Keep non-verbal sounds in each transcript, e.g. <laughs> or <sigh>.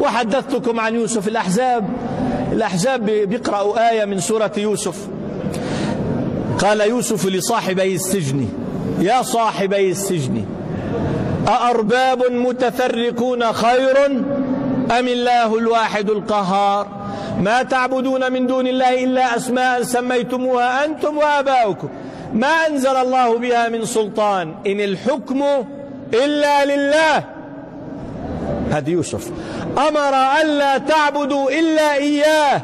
وحدثتكم عن يوسف. الأحزاب الأحزاب بيقرأوا آية من سورة يوسف. قال يوسف لصاحبي السجن يا صاحبي السجن أأرباب متفرقون خير أم الله الواحد القهار؟ ما تعبدون من دون الله إلا أسماء سميتموها أنتم وآباؤكم. ما أنزل الله بها من سلطان إن الحكم إلا لله. هذا يوسف. أمر ألا تعبدوا إلا إياه.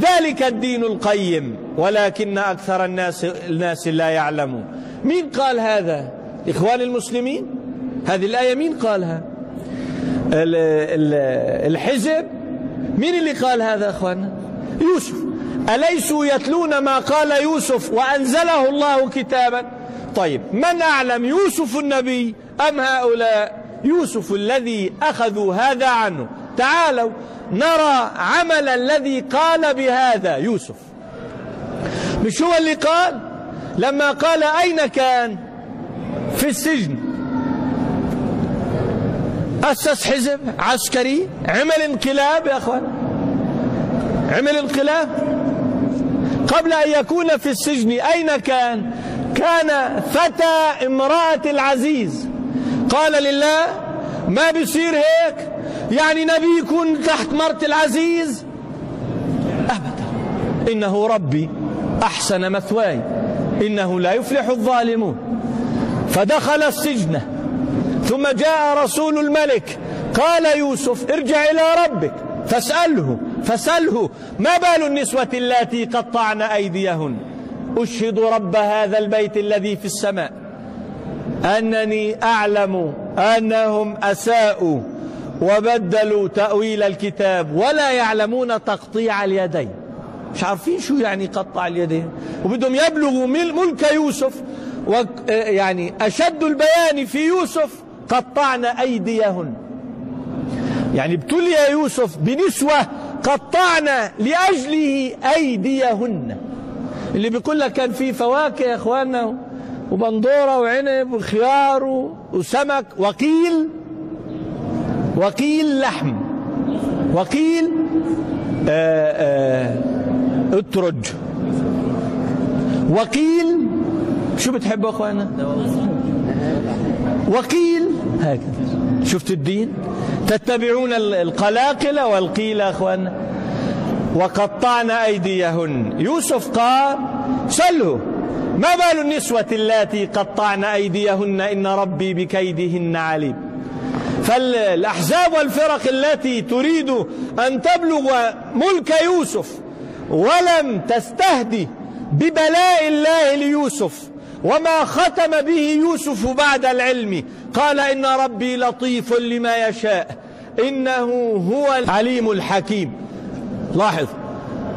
ذلك الدين القيم. ولكن أكثر الناس الناس لا يعلمون. مين قال هذا؟ إخوان المسلمين؟ هذه الآية مين قالها؟ الحزب. مين اللي قال هذا أخوانا؟ يوسف. أليسوا يتلون ما قال يوسف وأنزله الله كتابا؟ طيب من أعلم يوسف النبي أم هؤلاء؟ يوسف الذي أخذوا هذا عنه. تعالوا نرى عمل الذي قال بهذا يوسف. مش هو اللي قال؟ لما قال أين كان؟ في السجن. أسس حزب عسكري؟ عمل انقلاب يا أخوان. عمل انقلاب. قبل أن يكون في السجن أين كان؟ كان فتى امرأة العزيز. قال لله ما بيصير هيك؟ يعني نبي يكون تحت مرت العزيز؟ أبدا. إنه ربي أحسن مثواي. إنه لا يفلح الظالمون. فدخل السجن ثم جاء رسول الملك. قال يوسف ارجع إلى ربك. فاسأله فاسأله ما بال النسوة اللاتي قطعن أيديهن؟ أشهد رب هذا البيت الذي في السماء. أنني أعلم أنهم أساءوا وبدلوا تأويل الكتاب ولا يعلمون تقطيع اليدين. مش عارفين شو يعني قطع اليدين؟ وبدهم يبلغوا ملك يوسف يعني أشد البيان في يوسف قطعن أيديهن. يعني ابتلي يوسف بنسوة قطعن لأجله أيديهن. اللي بيقول لك كان في فواكه يا إخواننا. وبندورة وعنب وخيار وسمك. وقيل وقيل لحم. وقيل آآ آآ أترج. وقيل شو بتحبوا اخوانا وقيل هكذا. شفت الدين؟ تتبعون القلاقل والقيل اخوانا وقطعن أيديهن. يوسف قال سله ما بال النسوة اللاتي قطعن أيديهن إن ربي بكيدهن عليم. فالأحزاب والفرق التي تريد أن تبلغ ملك يوسف ولم تستهدي ببلاء الله ليوسف وما ختم به يوسف بعد العلم. قال إن ربي لطيف لما يشاء. إنه هو العليم الحكيم. لاحظ.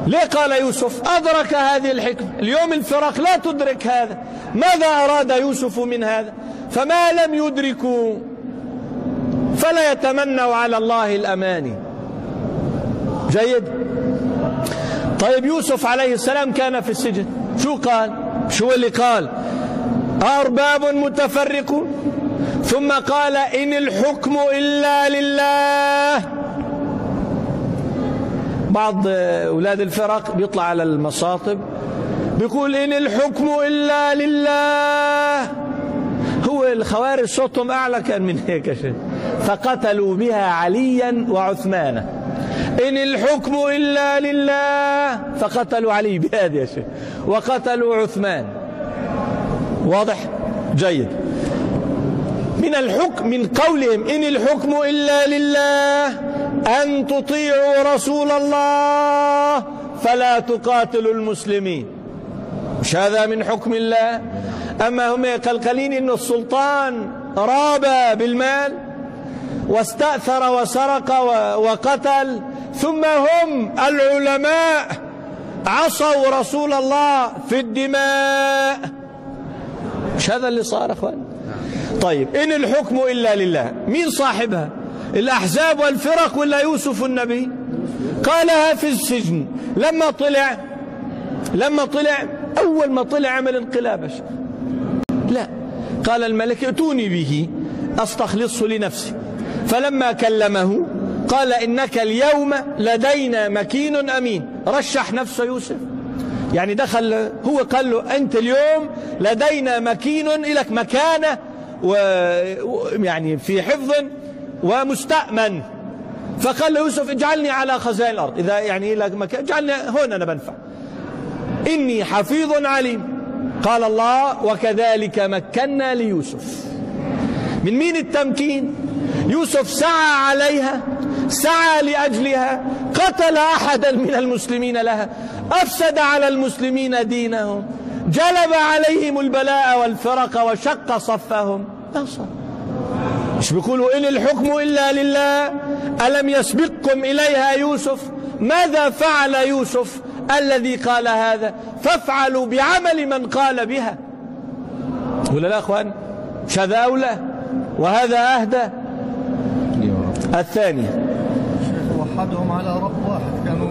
ليه قال يوسف؟ أدرك هذه الحكمة. اليوم الفرق لا تدرك هذا. ماذا أراد يوسف من هذا؟ فما لم يدركوا فلا يتمنوا على الله الأماني جيد؟ طيب يوسف عليه السلام كان في السجن. شو قال؟ شو اللي قال؟ أرباب متفرقون. ثم قال إن الحكم إلا لله. بعض أولاد الفرق بيطلع على المصاطب بيقول إن الحكم إلا لله. هو الخوارج صوتهم أعلى كان من هيك شيء. فقتلوا بها عليا وعثمانا. إن الحكم إلا لله. فقتلوا علي بهذا يا شيخ وقتلوا عثمان. واضح؟ جيد. من الحكم من قولهم إن الحكم إلا لله. أن تطيعوا رسول الله فلا تقاتلوا المسلمين. مش هذا من حكم الله؟ أما هم قلقلين إن السلطان راب بالمال واستأثر وسرق وقتل ثم هم العلماء عصوا رسول الله في الدماء. مش هذا اللي صار إخوان؟ طيب إن الحكم إلا لله مين صاحبها؟ الأحزاب والفرق ولا يوسف النبي؟ قالها في السجن. لما طلع لما طلع أول ما طلع عمل انقلاب لا. قال الملك ائتوني به أستخلصه لنفسي. فلما كلمه قال إنك اليوم لدينا مكين أمين. رشح نفسه يوسف. يعني دخل هو قال له أنت اليوم لدينا مكين لك مكانة ويعني في حفظ ومستأمن. فقال له يوسف اجعلني على خزائن الأرض. إذا يعني لك مكان اجعلني هون أنا بنفع. إني حفيظ عليم. قال الله وكذلك مكنا ليوسف. من مين التمكين؟ يوسف سعى عليها سعى لأجلها قتل أحدا من المسلمين لها أفسد على المسلمين دينهم جلب عليهم البلاء والفرق وشق صفهم. أصلا. مش بيقولوا إن الحكم إلا لله؟ ألم يسبقكم إليها يوسف؟ ماذا فعل يوسف الذي قال هذا؟ فافعلوا بعمل من قال بها. ولا لا أخوان؟ مش هذا أولى؟ وهذا أهدى؟ الثانية. وحدهم على رب واحد كانوا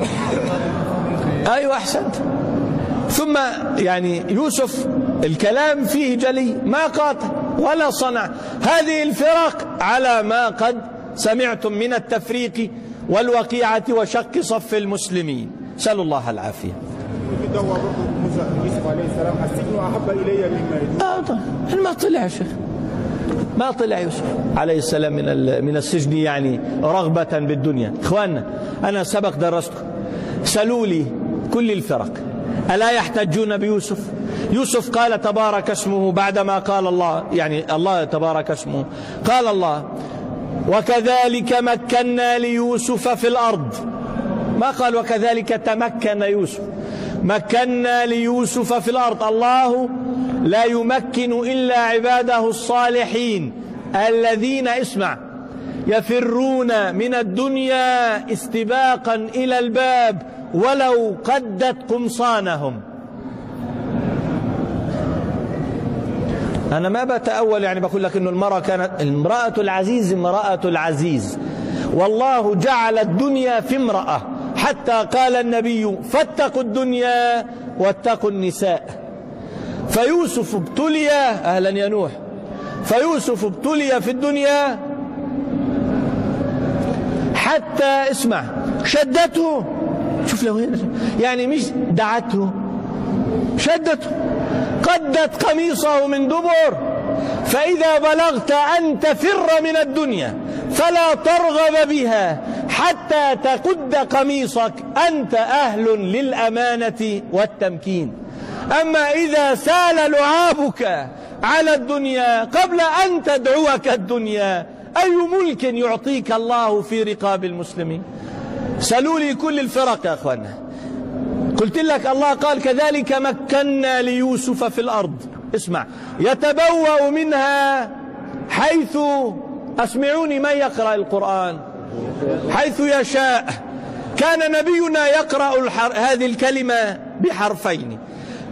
أيوة أحسنت. ثم يعني يوسف الكلام فيه جلي ما قاتل ولا صنع. هذه الفرق على ما قد سمعتم من التفريق والوقيعة وشق صف المسلمين. سأل الله العافية. يوسف عليه السلام السجن احب الي مما آه طيب ما طلع يا شيخ. ما طلع يوسف عليه السلام من من السجن يعني رغبة بالدنيا. إخواننا أنا سبق درستكم سألوا لي كل الفرق. ألا يحتجون بيوسف؟ يوسف قال تبارك اسمه بعدما قال الله يعني الله تبارك اسمه. قال الله وكذلك مكنا ليوسف في الأرض. ما قال وكذلك تمكن يوسف مكنا ليوسف في الأرض. الله لا يمكن إلا عباده الصالحين الذين اسمع يفرون من الدنيا استباقا إلى الباب ولو قدت قمصانهم أنا ما بتأول يعني بقول لك إنه المرأة كانت امرأة العزيز امرأة العزيز. والله جعل الدنيا في امرأة. حتى قال النبي فاتقوا الدنيا واتقوا النساء. فيوسف ابتلي أهلا يا نوح. فيوسف ابتلي في الدنيا حتى اسمع شدته. شوف له هنا يعني مش دعته شدته. قدت قميصه من دبر فإذا بلغت أن تفر من الدنيا فلا ترغب بها حتى تقد قميصك أنت أهل للأمانة والتمكين. أما إذا سال لعابك على الدنيا قبل أن تدعوك الدنيا أي ملك يعطيك الله في رقاب المسلمين؟ سألوا لي كل الفرق يا أخوانا. قلت لك الله قال كذلك مكنا ليوسف في الأرض. اسمع. يتبوأ منها حيث أسمعوني من يقرأ القرآن. حيث يشاء. كان نبينا يقرأ. هذه الكلمة بحرفين.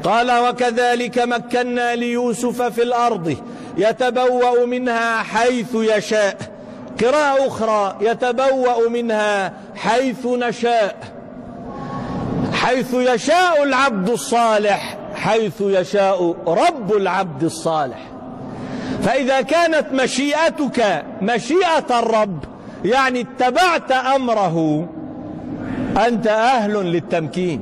قال وكذلك مكنا ليوسف في الأرض. يتبوأ منها حيث يشاء. قراءة أخرى. يتبوأ منها حيث نشاء. حيث يشاء العبد الصالح حيث يشاء رب العبد الصالح. فإذا كانت مشيئتك مشيئة الرب يعني اتبعت أمره أنت أهل للتمكين.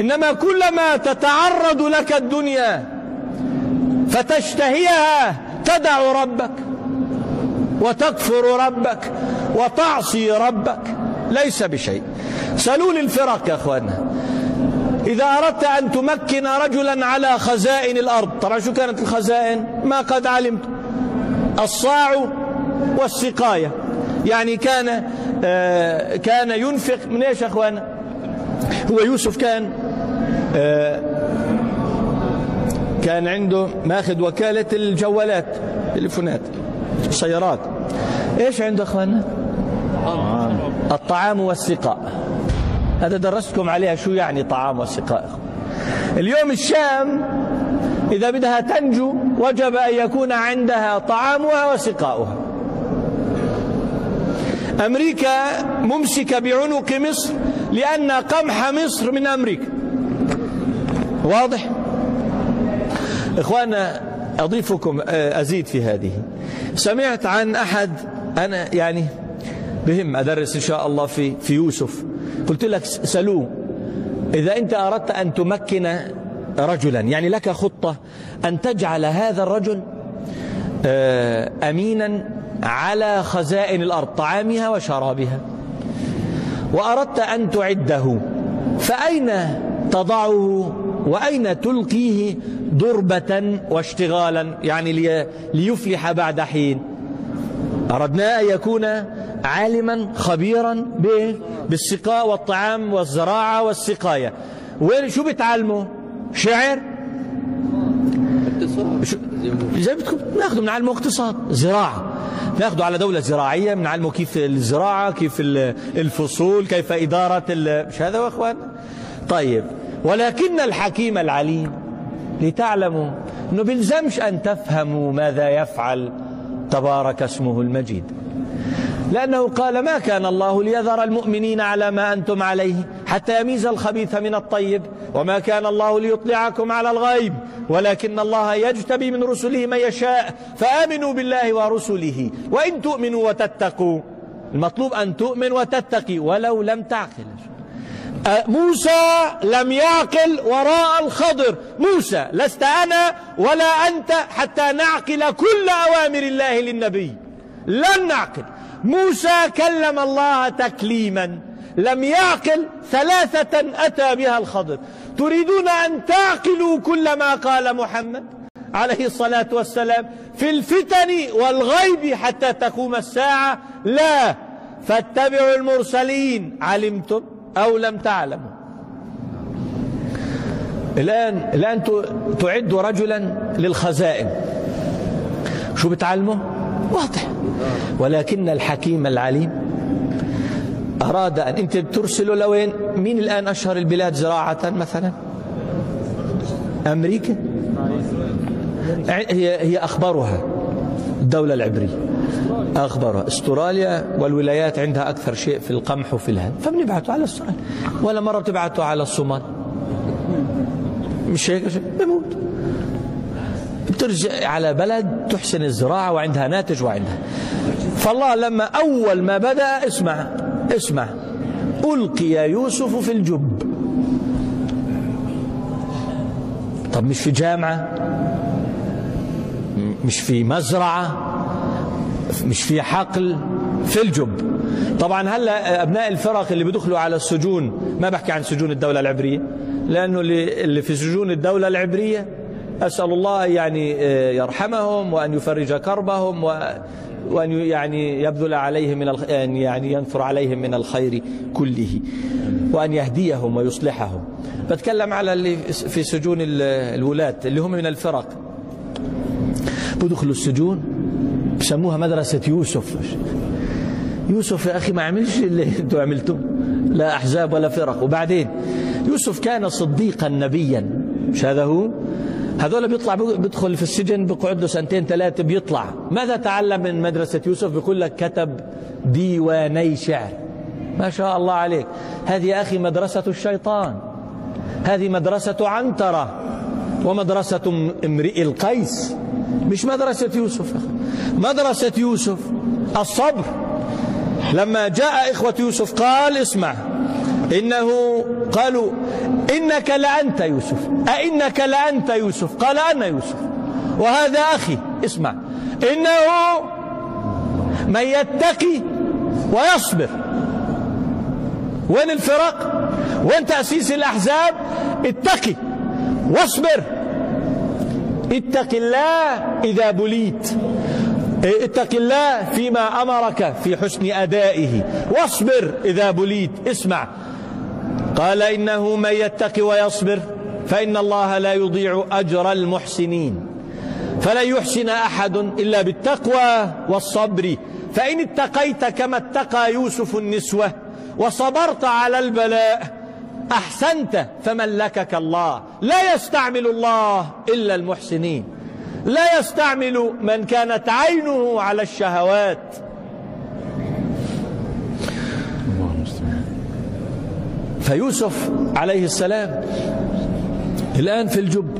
إنما كلما تتعرض لك الدنيا فتشتهيها تدع ربك وتكفر ربك وتعصي ربك ليس بشيء. سألوا لي الفرق يا أخوانا إذا أردت أن تمكن رجلا على خزائن الأرض طبعا شو كانت الخزائن؟ ما قد علمت. الصاع والسقاية. يعني كان آه كان ينفق من إيش يا اخوانا هو يوسف كان آه كان عنده ماخذ وكالة الجوالات التليفونات السيارات إيش عنده اخوانا الطعام والسقاء. هذا درستكم عليها شو يعني طعام والسقاء. اليوم الشام إذا بدها تنجو وجب أن يكون عندها طعامها وسقاؤها. أمريكا ممسكة بعنق مصر لأن قمح مصر من أمريكا. واضح؟ إخوانا أضيفكم أزيد في هذه. سمعت عن أحد أنا يعني بهم أدرس إن شاء الله في في يوسف. قلت لك سلوه إذا أنت أردت أن تمكن رجلا يعني لك خطة أن تجعل هذا الرجل آه، أمينا على خزائن الأرض طعامها وشرابها. وأردت أن تعده. فأين تضعه؟ وأين تلقيه ضربة واشتغالا؟ يعني لي- ليفلح بعد حين. أردنا أن يكون عالما خبيرا ب- بالسقاء والطعام والزراعة والسقاية. وين شو بتعلمه؟ شعر؟ زي. زي بدكم ناخذه بنعلمه اقتصاد زراعة. ناخذه على دولة زراعية بنعلمه كيف الزراعة كيف ال- الفصول كيف إدارة مش هذا يا أخوان؟ طيب. ولكن الحكيم العليم لتعلموا أنه بيلزمش أن تفهموا ماذا يفعل تبارك اسمه المجيد. لأنه قال ما كان الله ليذر المؤمنين على ما أنتم عليه حتى يميز الخبيث من الطيب وما كان الله ليطلعكم على الغيب ولكن الله يجتبي من رسله من يشاء فآمنوا بالله ورسله وإن تؤمنوا وتتقوا. المطلوب أن تؤمن وتتقي ولو لم تعقل. موسى لم يعقل وراء الخضر. موسى لست أنا ولا أنت حتى نعقل كل أوامر الله للنبي. لن نعقل. موسى كلم الله تكليما. لم يعقل ثلاثة أتى بها الخضر. تريدون أن تعقلوا كل ما قال محمد عليه الصلاة والسلام في الفتن والغيب حتى تقوم الساعة؟ لا. فاتبعوا المرسلين. علمتم؟ أو لم تعلموا. الآن الآن تعد رجلا للخزائن. شو بتعلمه واضح. ولكن الحكيم العليم أراد أن أنت ترسله لوين؟ مين الآن أشهر البلاد زراعة مثلا؟ أمريكا؟ هي هي أخبارها الدولة العبرية. أخبارها استراليا والولايات عندها أكثر شيء في القمح وفي الهند فبنبعته على استراليا. ولا مرة بتبعته على الصومال. مش هيك؟ بموت. بترجع على بلد تحسن الزراعة وعندها ناتج وعندها. فالله لما أول ما بدأ اسمع اسمع. ألقي يوسف في الجب. طب مش في جامعة؟ مش في مزرعة؟ مش في حقل في الجب طبعا هلا أبناء الفرق اللي بيدخلوا على السجون ما بحكي عن سجون الدولة العبرية لأنه اللي في سجون الدولة العبرية أسأل الله يعني يرحمهم وأن يفرج كربهم و وأن يعني يبذل عليهم من. أن يعني ينثر عليهم من الخير كله وأن يهديهم ويصلحهم بتكلم على اللي في سجون الولاة اللي هم من الفرق بدخلوا السجون بسموها مدرسة يوسف. يوسف يا أخي ما عملش اللي أنتم عملتم لا أحزاب ولا فرق. وبعدين يوسف كان صديقا نبيا. مش هذا هو؟ هذول بيطلع بيدخل في السجن بيقعد له سنتين ثلاثة بيطلع. ماذا تعلم من مدرسة يوسف؟ بيقول لك كتب ديواني شعر. ما شاء الله عليك. هذه يا أخي مدرسة الشيطان. هذه مدرسة عنترة. ومدرسة امرئ القيس. مش مدرسة يوسف مدرسة يوسف الصبر. لما جاء إخوة يوسف قال اسمع إنه قالوا إنك لأنت يوسف. أئنك لأنت يوسف؟ قال أنا يوسف. وهذا أخي اسمع. إنه من يتقي ويصبر. وين الفرق؟ وين تأسيس الأحزاب؟ اتقي واصبر. اتق الله إذا بليت. اتق الله فيما أمرك في حسن أدائه. واصبر إذا بليت. اسمع. قال إنه من يتق ويصبر فإن الله لا يضيع أجر المحسنين. فلن يحسن أحد إلا بالتقوى والصبر. فإن اتقيت كما اتقى يوسف النسوة وصبرت على البلاء أحسنت فملكك الله. لا يستعمل الله إلا المحسنين. لا يستعمل من كانت عينه على الشهوات. فيوسف عليه السلام الآن في الجب.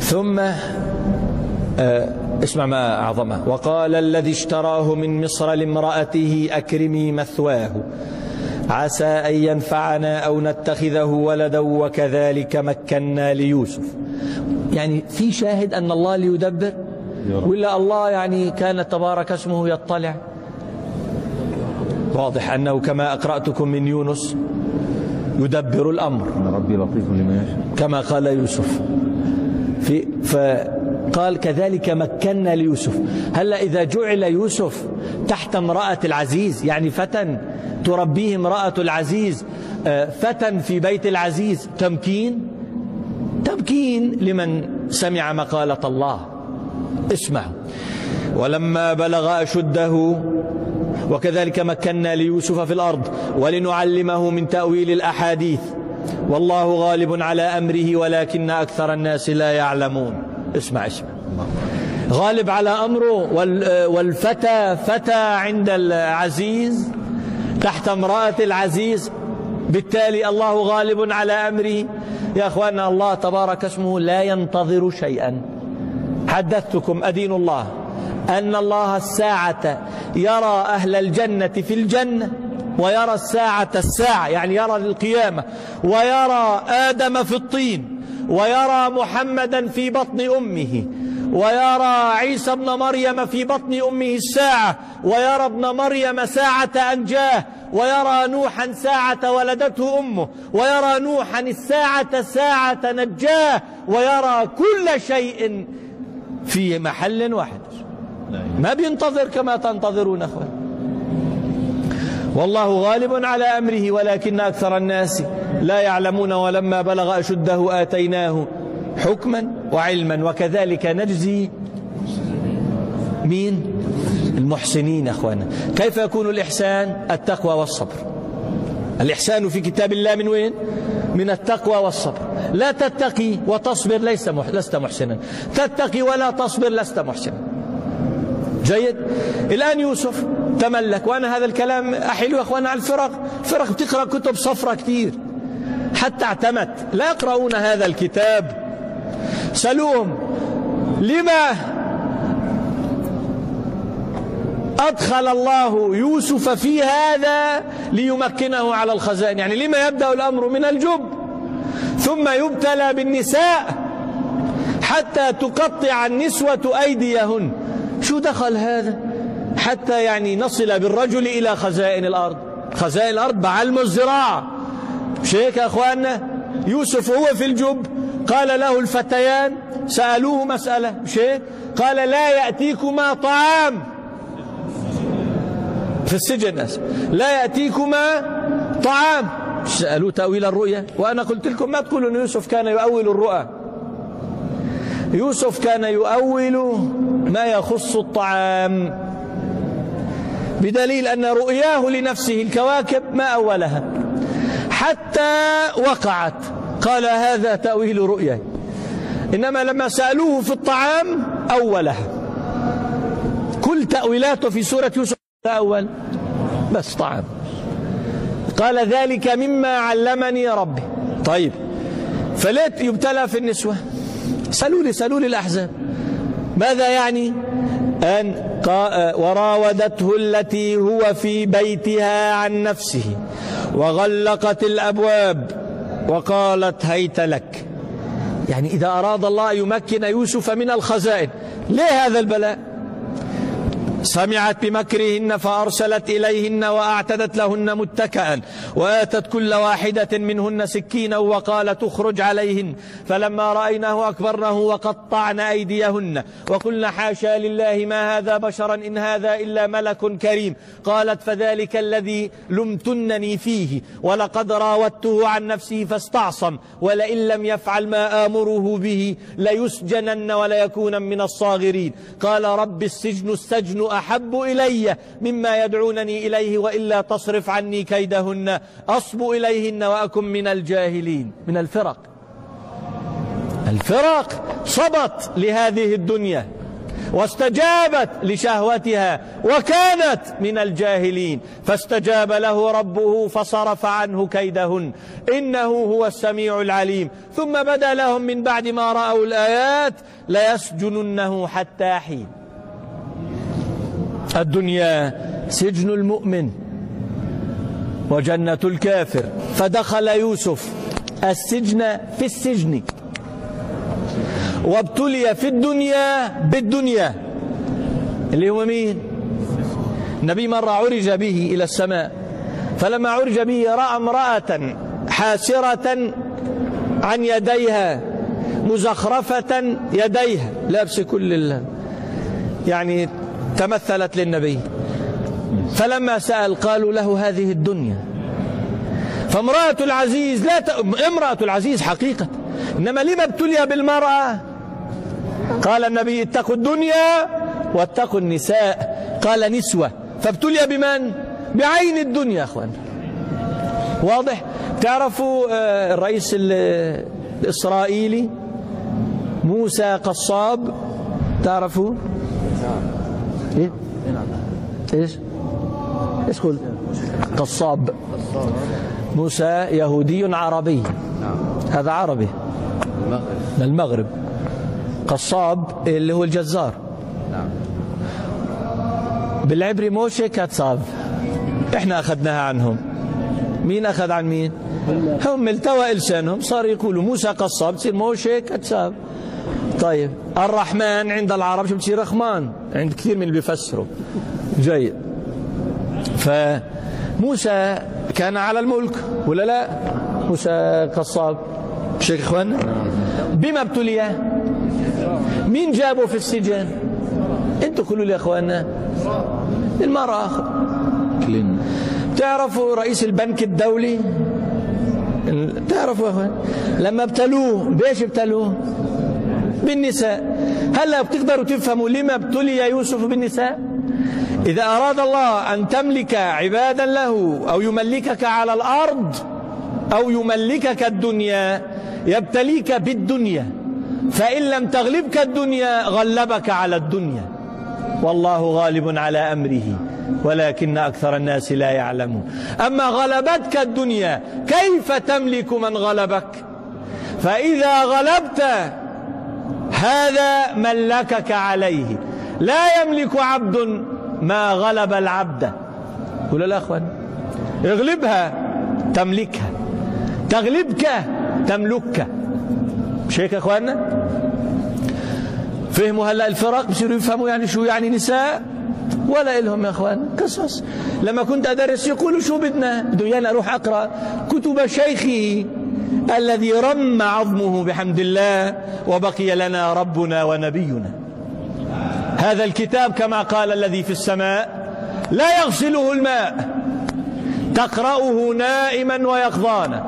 ثم اسمع ما أعظمه. وقال الذي اشتراه من مصر لامرأته أكرمي مثواه. عسى أن ينفعنا أو نتخذه ولدا وكذلك مكنا ليوسف. يعني في شاهد أن الله ليدبر؟ ولا الله يعني كان تبارك اسمه يطلع؟ واضح أنه كما أقرأتكم من يونس يدبر الأمر. ربي لطيف لما يشاء. كما قال يوسف. في فقال كذلك مكنا ليوسف. هلا إذا جعل يوسف تحت امرأة العزيز يعني فتى تربيه امرأة العزيز آه، فتى في بيت العزيز. تمكين؟ تمكين لمن سمع مقالة الله. اسمعوا. ولما بلغ أشده وكذلك مكنا ليوسف في الأرض ولنعلمه من تأويل الأحاديث. والله غالب على أمره ولكن أكثر الناس لا يعلمون. اسمع اسمع. غالب على أمره والفتى فتى عند العزيز تحت امرأة العزيز بالتالي الله غالب على أمره. يا أخوانا الله تبارك اسمه لا ينتظر شيئا. حدثتكم أدين الله أن الله الساعة يرى أهل الجنة في الجنة ويرى الساعة الساعة يعني يرى القيامة ويرى آدم في الطين ويرى محمدا في بطن أمه. ويرى عيسى ابن مريم في بطن أمه الساعة ويرى ابن مريم ساعة أنجاه ويرى نوحا ساعة ولدته أمه ويرى نوحا الساعة ساعة نجاه ويرى كل شيء في محل واحد. ما بينتظر كما تنتظرون أخوان. والله غالب على أمره ولكن أكثر الناس لا يعلمون ولما بلغ أشده آتيناه. حكما وعلما. وكذلك نجزي مين؟ المحسنين أخوانا. كيف يكون الإحسان؟ التقوى والصبر. الإحسان في كتاب الله من وين؟ من التقوى والصبر. لا تتقي وتصبر ليس مح... لست محسنا. تتقي ولا تصبر لست محسنا. جيد؟ الآن يوسف تملك وأنا هذا الكلام يا أخوانا على الفرق. الفرق بتقرأ كتب صفرة كثير حتى اعتمت لا يقرؤون هذا الكتاب. سألوهم لما أدخل الله يوسف في هذا ليمكنه على الخزائن؟ يعني لما يبدأ الأمر من الجب ثم يبتلى بالنساء حتى تقطع النسوة أيديهن. شو دخل هذا؟ حتى يعني نصل بالرجل إلى خزائن الأرض. خزائن الأرض بعلم الزراعة. مش هيك يا أخواننا يوسف هو في الجب. قال له الفتيان سألوه مسألة مش هيك؟ قال لا يأتيكما طعام. في السجن لا يأتيكما طعام. سألوه تأويل الرؤيا. وأنا قلت لكم ما تقولوا أن يوسف كان يؤول الرؤى. يوسف كان يؤول ما يخص الطعام. بدليل أن رؤياه لنفسه الكواكب ما أولها. حتى وقعت. قال هذا تأويل رؤيا إنما لما سألوه في الطعام أولها كل تأويلاته في سورة يوسف أول. بس طعام. قال ذلك مما علمني ربي. طيب. فليت يبتلى في النسوة. سألوا لي سألوا لي الأحزاب. ماذا يعني؟ أن وراودته التي هو في بيتها عن نفسه. وغلقت الأبواب. وقالت هيت لك. يعني إذا أراد الله يمكن يوسف من الخزائن ليه هذا البلاء؟ سمعت بمكرهن فأرسلت إليهن وأعتدت لهن متكئا وآتت كل واحدة منهن سكينا وقالت اخرج عليهن. فلما رأيناه أكبرنه وقطعن أيديهن وقلن حاشا لله ما هذا بشرا إن هذا إلا ملك كريم. قالت فذلك الذي لمتنني فيه ولقد راودته عن نفسه فاستعصم ولئن لم يفعل ما آمره به ليسجنن وليكون من الصاغرين. قال رب السجن السجن أحب إلي مما يدعونني إليه وإلا تصرف عني كيدهن. أصب إليهن وأكن من الجاهلين. من الفرق. الفرق صبت لهذه الدنيا واستجابت لشهوتها وكانت من الجاهلين. فاستجاب له ربه فصرف عنه كيدهن. إنه هو السميع العليم. ثم بدا لهم من بعد ما رأوا الآيات ليسجننه حتى حين. الدنيا سجن المؤمن وجنة الكافر. فدخل يوسف السجن في السجن وابتلي في الدنيا بالدنيا. اللي هو مين؟ النبي مرة عرج به إلى السماء. فلما عرج به رأى امرأة حاسرة عن يديها مزخرفة يديها. لابس كل ال... يعني تمثلت للنبي. فلما سأل قالوا له هذه الدنيا. فامرأة العزيز لا ت... امرأة العزيز حقيقة. إنما لما ابتلي بالمرأة؟ قال النبي اتقوا الدنيا واتقوا النساء. قال نسوة. فابتلي بمن؟ بعين الدنيا يا أخوان. واضح؟ تعرفوا آه، الرئيس الإسرائيلي موسى قصاب؟ تعرفوا إيه إيش؟ إيش قلت؟ قصاب. موسى يهودي عربي. هذا عربي. من المغرب. قصاب اللي هو الجزار. بالعبري موشي كاتساب إحنا أخذناها عنهم. مين أخذ عن مين؟ هم التوى لسانهم صار يقولوا موسى قصاب تصير موشي كاتساب طيب. الرحمن عند العرب شو بتصير رحمن عند كثير من اللي بيفسروا. جيد. فموسى كان على الملك ولا لا؟ موسى قصاب. شيخ إخوان؟ بما ابتلي مين جابه في السجن؟ أنتوا قولوا لي يا إخواننا. المرأة تعرفوا رئيس البنك الدولي؟ تعرفوا يا إخوان؟ لما ابتلوه بيش ابتلوه؟ بالنساء. هلا بتقدروا تفهموا لما ابتلي يوسف بالنساء؟ إذا أراد الله أن تملك عبادا له أو يملكك على الأرض أو يملكك الدنيا يبتليك بالدنيا. فإن لم تغلبك الدنيا غلبك على الدنيا. والله غالب على أمره ولكن أكثر الناس لا يعلمون. أما غلبتك الدنيا كيف تملك من غلبك؟ فإذا غلبت هذا ملكك عليه. لا يملك عبد ما غلب العبد. ولا لا أخوان اغلبها تملكها تغلبك تملكك. مش هيك يا أخواننا؟ فهموا هلا الفرق بصيروا يفهموا يعني شو يعني نساء؟ ولا إلهم يا أخوان قصص. لما كنت أدرس يقولوا شو بدنا؟ بده أروح أقرأ كتب شيخه الذي رم عظمه بحمد الله وبقي لنا ربنا ونبينا. هذا الكتاب كما قال الذي في السماء لا يغسله الماء. تقرأه نائما ويقظانا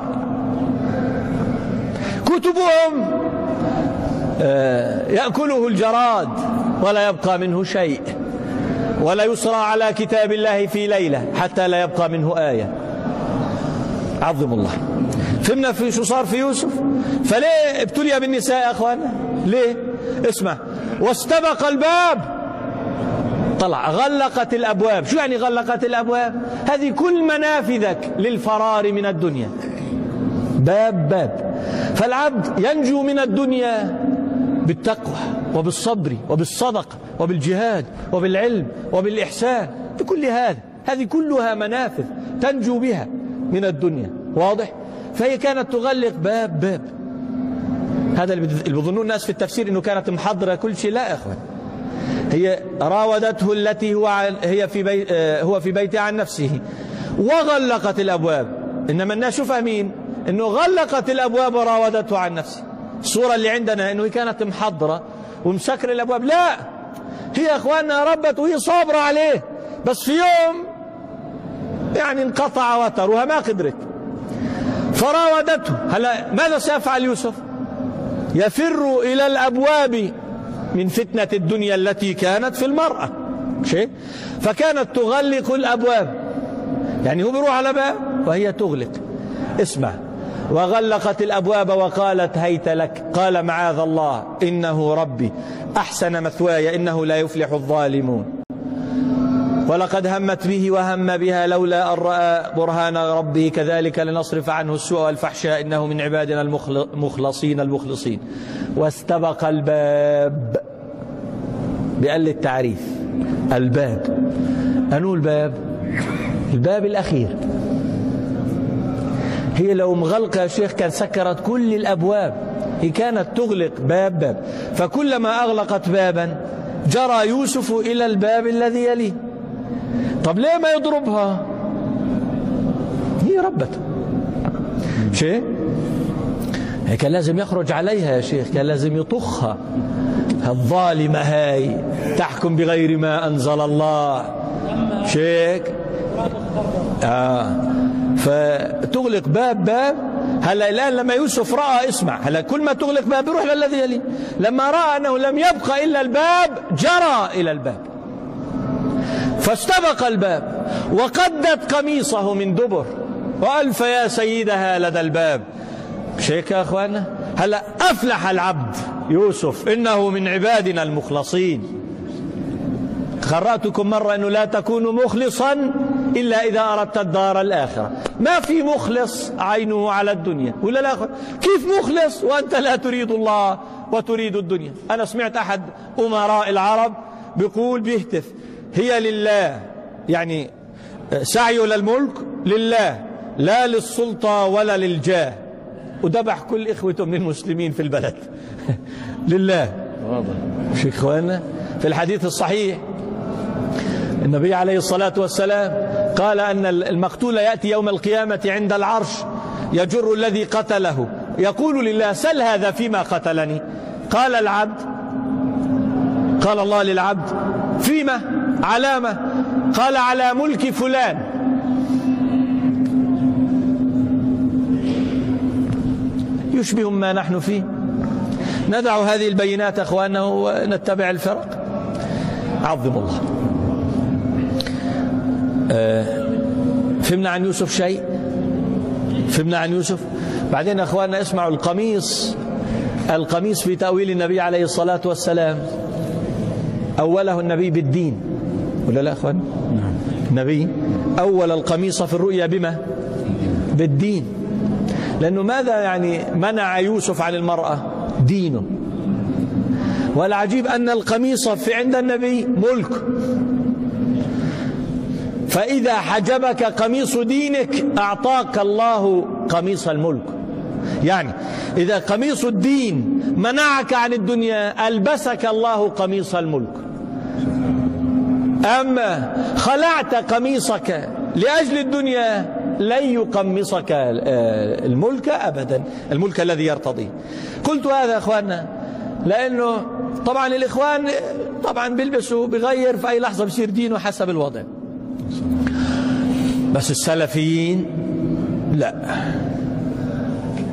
كتبهم آه، يأكله الجراد ولا يبقى منه شيء. ولا يسرى على كتاب الله في ليلة حتى لا يبقى منه آية. عظم الله. فهمنا في شو صار في يوسف؟ فليه ابتلي بالنساء يا اخوانا ليه؟ اسمع. واستبق الباب. طلع. غلقت الأبواب. شو يعني غلقت الأبواب؟ هذه كل منافذك للفرار من الدنيا. باب باب. فالعبد ينجو من الدنيا بالتقوى وبالصبر وبالصدقه وبالجهاد وبالعلم وبالإحسان. بكل هذا. هذه كلها منافذ تنجو بها من الدنيا. واضح؟ فهي كانت تغلق باب باب. هذا اللي بيظنون الناس في التفسير إنه كانت محضرة كل شيء. لا يا أخوان. هي راودته التي هو هي في بيت هو في بيتها عن نفسه. وغلقت الأبواب. إنما الناس شو فاهمين إنه غلقت الأبواب وراودته عن نفسه. الصورة اللي عندنا إنه هي كانت محضرة ومسكر الأبواب. لا! هي أخواننا ربت وهي صابرة عليه. بس في يوم يعني انقطع وترها ما قدرت. فراودته. هلا ماذا سيفعل يوسف؟ يفر إلى الأبواب من فتنة الدنيا التي كانت في المرأة. شيء فكانت تغلق الأبواب. يعني هو بيروح على باب وهي تغلق. اسمع. وغلقت الأبواب وقالت هيت لك. قال معاذ الله. إنه ربي. أحسن مثواي. إنه لا يفلح الظالمون. ولقد همت به وهم بها لولا أن رأى برهان ربه. كذلك لنصرف عنه السوء والفحشاء. إنه من عبادنا المخلصين المخلصين. واستبق الباب. بقل التعريف الباب. أنو الباب الباب الأخير. هي لو مغلقة يا شيخ كان سكرت كل الأبواب. هي كانت تغلق باب باب. فكلما أغلقت بابا جرى يوسف إلى الباب الذي يليه. طب ليه ما يضربها؟ هي ربته شيء كان لازم يخرج عليها يا شيخ كان لازم يطخها. الظالمة هاي تحكم بغير ما أنزل الله. شيك؟ آه. فتغلق باب باب. هلا الآن لما يوسف رأى اسمع هلا كل ما تغلق باب بيروح للذي يلي. لما رأى أنه لم يبقى إلا الباب جرى إلى الباب. فاستبق الباب وقدت قميصه من دبر. وألف يا سيدها لدى الباب. شيك يا أخوانا؟ هلا أفلح العبد يوسف إنه من عبادنا المخلصين. قرأتكم مرة أنه لا تكون مخلصا إلا إذا أردت الدار الآخرة. ما في مخلص عينه على الدنيا. ولا لا كيف مخلص وأنت لا تريد الله وتريد الدنيا؟ أنا سمعت أحد أمراء العرب بيقول بيهتف. هي لله يعني سعيه للملك لله لا للسلطة ولا للجاه. وذبح كل إخوته من المسلمين في البلد. <laughs> لله. شو إخواننا في الحديث الصحيح النبي عليه الصلاة والسلام قال أن المقتول يأتي يوم القيامة عند العرش يجر الذي قتله. يقول لله سل هذا فيما قتلني؟ قال العبد قال الله للعبد فيما؟ علامة. قال على ملك فلان. يشبه ما نحن فيه. ندع هذه البينات أخواننا ونتبع الفرق. عظم الله. آه، فهمنا عن يوسف شيء؟ فهمنا عن يوسف؟ بعدين أخواننا اسمعوا القميص. القميص في تأويل النبي عليه الصلاة والسلام. أوله النبي بالدين. ولا لا أخوان؟ نعم النبي أول القميص في الرؤيا بما؟ بالدين. لأنه ماذا يعني منع يوسف عن المرأة؟ دينه. والعجيب أن القميص في عند النبي ملك. فإذا حجبك قميص دينك أعطاك الله قميص الملك. يعني إذا قميص الدين منعك عن الدنيا ألبسك الله قميص الملك. أما خلعت قميصك لأجل الدنيا لن يقمصك الملك أبدا الملك الذي يرتضيه قلت هذا أخواننا لأنه طبعا الإخوان طبعا بيلبسوا بغير في أي لحظة بصير دينه حسب الوضع. بس السلفيين لا.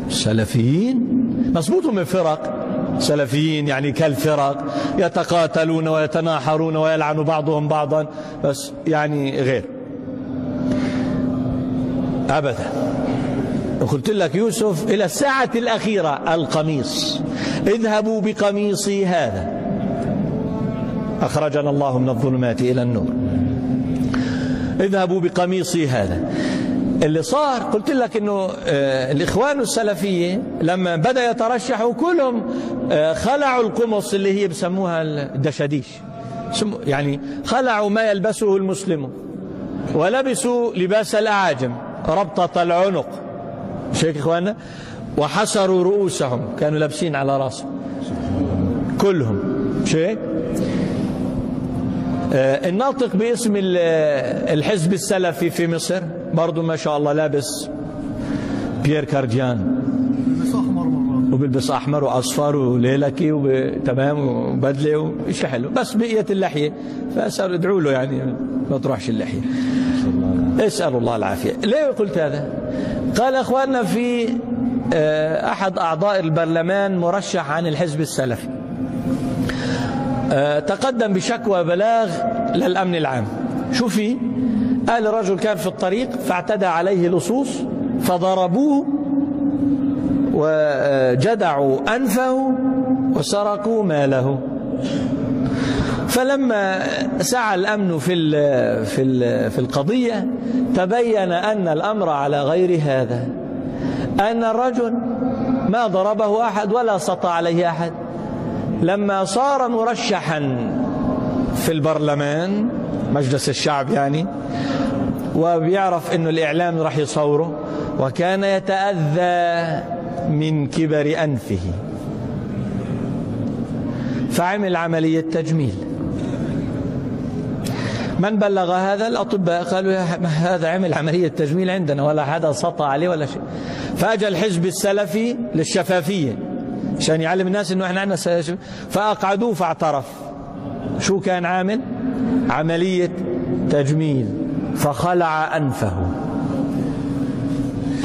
السلفيين مضبوط من فرق. سلفيين يعني كالفرق يتقاتلون ويتناحرون ويلعن بعضهم بعضا بس يعني غير. أبدا. قلت لك يوسف إلى الساعة الأخيرة القميص. اذهبوا بقميصي هذا. أخرجنا الله من الظلمات إلى النور. اذهبوا بقميصي هذا. اللي صار قلت لك إنه آه الإخوان السلفيه لما بدأ يترشحوا كلهم آه خلعوا القمص اللي هي بسموها الدشاديش. يعني خلعوا ما يلبسه المسلم. ولبسوا لباس الأعاجم ربطة العنق. شيك إخواننا؟ وحسروا رؤوسهم. كانوا لابسين على رأسهم. كلهم. آه الناطق باسم الحزب السلفي في مصر. برضو ما شاء الله لابس بيير كارديان. وبيلبس أحمر وأصفر وليلكي وتمام وبدلة وشيء حلو. بس بقية اللحية. فاسال ادعوا له يعني ما تروحش اللحية. اسال الله العافية. ليه قلت هذا؟ قال أخواننا في أحد أعضاء البرلمان مرشح عن الحزب السلفي. تقدم بشكوى بلاغ للأمن العام. شو في قال الرجل كان في الطريق فاعتدى عليه لصوص فضربوه وجدعوا أنفه وسرقوا ماله. فلما سعى الأمن في في في القضية تبين أن الأمر على غير هذا أن الرجل ما ضربه أحد ولا سطى عليه أحد. لما صار مرشحا في البرلمان مجلس الشعب يعني وبيعرف إنه الإعلام راح يصوره وكان يتأذى من كبر أنفه. فعمل عملية تجميل. من بلغ هذا؟ الأطباء قالوا هذا عمل عملية تجميل عندنا ولا حدا سطى عليه ولا شيء. فأجى الحزب السلفي للشفافية. عشان يعلم الناس إنه إحنا عندنا فأقعدوه فاعترف. شو كان عامل؟ عملية تجميل. فخلع أنفه.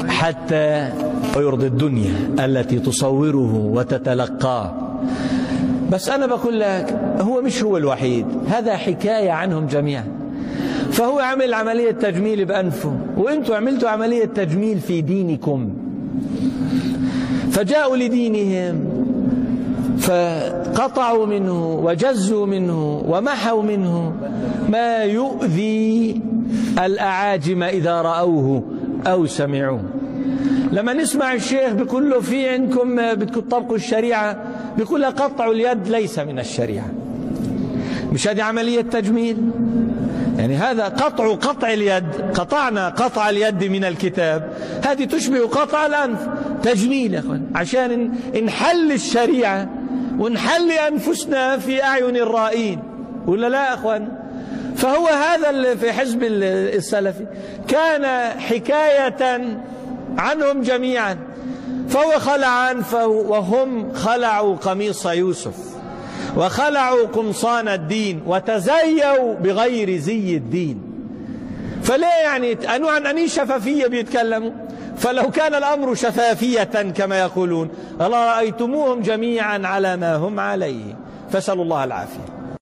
حتى يرضي الدنيا التي تصوره وتتلقاه. بس أنا بقول لك هو مش هو الوحيد. هذا حكاية عنهم جميعا. فهو عمل عملية تجميل بأنفه. وأنتم عملتوا عملية تجميل في دينكم. فجاءوا لدينهم فقطعوا منه وجزوا منه ومحوا منه ما يؤذي الأعاجم إذا رأوه أو سمعوه. لما نسمع الشيخ بيقول في عندكم بدكم تطبقوا الشريعة بيقول قطع اليد ليس من الشريعة. مش هذه عملية تجميل؟ يعني هذا قطع قطع اليد قطعنا قطع اليد من الكتاب. هذه تشبه قطع الأنف. تجميل يا أخوان. عشان نحل الشريعة ونحل أنفسنا في أعين الرائين. ولا لا يا أخوان؟ فهو هذا في حزب السلفي كان حكاية عنهم جميعا. فهو خلع أنفه وهم خلعوا قميص يوسف. وخلعوا قمصان الدين. وتزيوا بغير زي الدين. فليه يعني؟ أنو عن أني شفافية بيتكلموا؟ فلو كان الأمر شفافية كما يقولون لرأيتموهم جميعا على ما هم عليه. فسأل الله العافية.